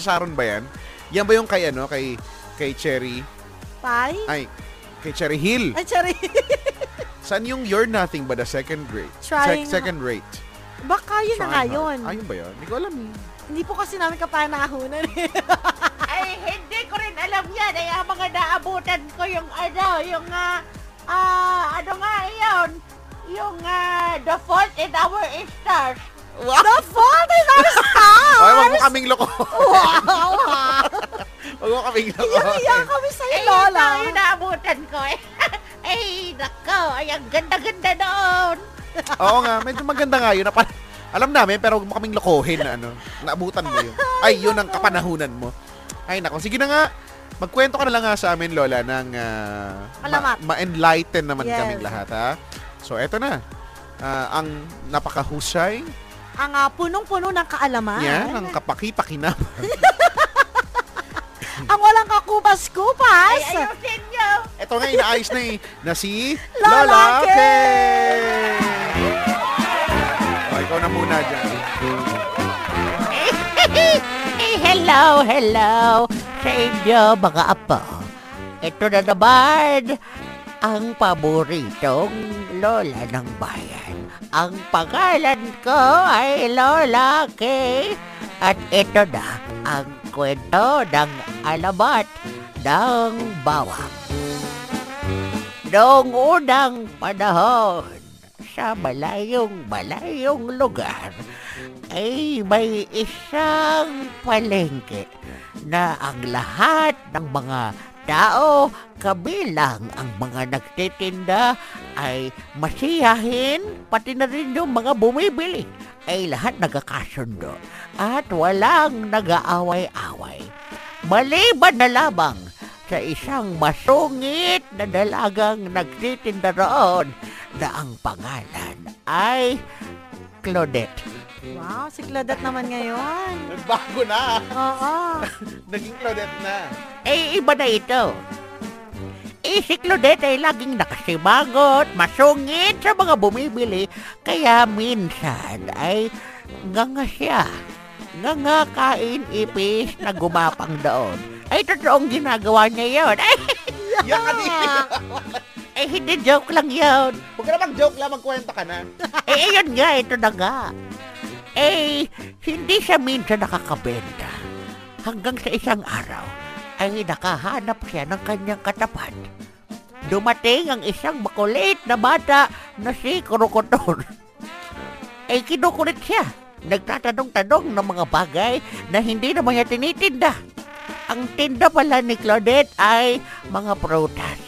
Sharon ba yan? Yan ba yung kay ano, kay kay Cherry? Pai? Ay, kay Cherry Hill. Ay, sorry. Saan yung You're Nothing but a second rate? Trying- second rate. Baka yun na nga yun. Ayun ba yun? Hindi ko alam. eh. Hindi po kasi namin kapanahunan eh. Ay, hindi ko rin alam yan. Ay, ang mga naabutan ko yung ano, yung, ah, ah, ano nga yun? Yung, ah, The Fault in Our Stars. The fault is our stars! Ay, wag mo kaming loko. Wow! wag mo kaming loko. Iyak-iyak kami sa'yo, Ay, Lola. yun lang yung naabutan ko eh. Ay, nako, ay, ang ganda-ganda noon. Oo nga, medyo maganda nga yun. Napa- alam namin, pero huwag mo kaming lokohin na ano. Naabutan mo yun. Ay, yun ang kapanahunan mo. Ay, nako. Sige na nga. Magkwento ka na lang nga sa amin, Lola, ng Alamat. ma- ma-enlighten naman Yes. kaming lahat, ha? So, eto na. Ah, ang napakahusay, Ang ah, punong-puno ng kaalaman. yan, ang kapaki-pakinap. Ang walang kakupas-kupas. Ay, ayusin nyo. Ito nga, inaayos na eh, na si Lola Kay! Kay! O, ikaw na muna dyan. Eh, hello, hello sa inyo mga apo. Ito na naman ang paboritong lola ng bayan. Ang pangalan ko ay Lola Kay. At ito na ang kwento ng alamat ng bawang. Noong unang panahon, sa malayong malayong lugar, ay may isang palengke na ang lahat ng mga tao, kabilang ang mga nagtitinda, ay masiyahin, pati na rin yung mga bumibili, ay lahat nagkakasundo at walang nag-aaway-away. Maliban na lamang sa isang masungit na dalagang nagtitinda roon na ang pangalan ay Claudette. Wow, si Claudette naman ngayon. Nagbago na. Oo. Naging Claudette na. Eh, iba na ito. Eh, si Claudette ay laging nakasimangot, masungit sa mga bumibili, kaya minsan ay nganga siya. Nganga kain ipis na gumapang doon. Ay, totoong ginagawa niya yun. Ay, din. ay hindi joke lang yun. Huwag ka na mag-joke lang, magkwento ka na. Eh, ayun nga, ito na nga. Eh, hindi siya minsan nakakabenta. Hanggang sa isang araw, ay nakahanap siya ng kanyang katapat. Dumating ang isang makulit na bata na si Krokotor. Eh, kinukulit siya. Nagtatanong-tanong ng mga bagay na hindi naman niya tinitinda. Ang tinda pala ni Claudette ay mga prutas.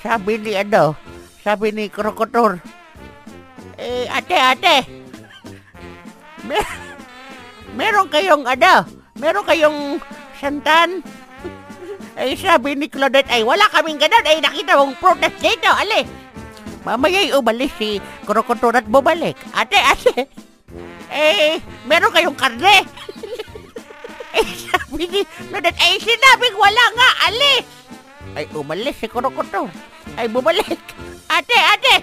Sabi ni ano, sabi ni Krokotor, eh, ate, ate, mer meron kayong ano, meron kayong santan? Ay, sabi ni Claudette, ay, wala kaming ganun, ay, nakita mong protest dito, ali. Mamaya'y umalis si Krokotor at bumalik. Ate, ate, eh, meron kayong karne? eh, sabi ni Claudette, ay, sinabing wala nga, ali. Ay, umalis si Krokotor. Ay, bumalik. Ate, ate!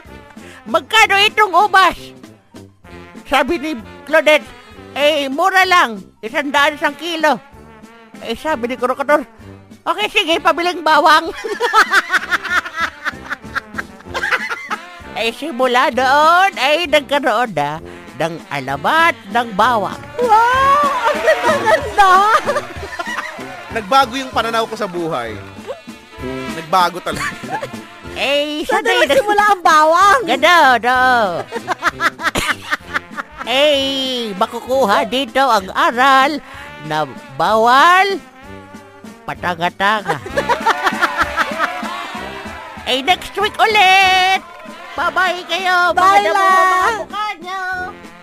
Magkano itong ubas? Sabi ni Claudette, eh, mura lang. Isang daan isang kilo. Eh, sabi ni Krokotor, okay, sige, pabiling bawang. ay, simula doon, ay nagkaroon na ng alamat ng bawang. Wow! Ang ganda-ganda! Nagbago yung pananaw ko sa buhay. Nagbago talaga. Eh, sanay na- nagsimula ang bawang? Gano, no. eh, makukuha dito ang aral na bawal patanga-tanga. eh, next week ulit! Bye-bye kayo! Bye mga lang! namumukha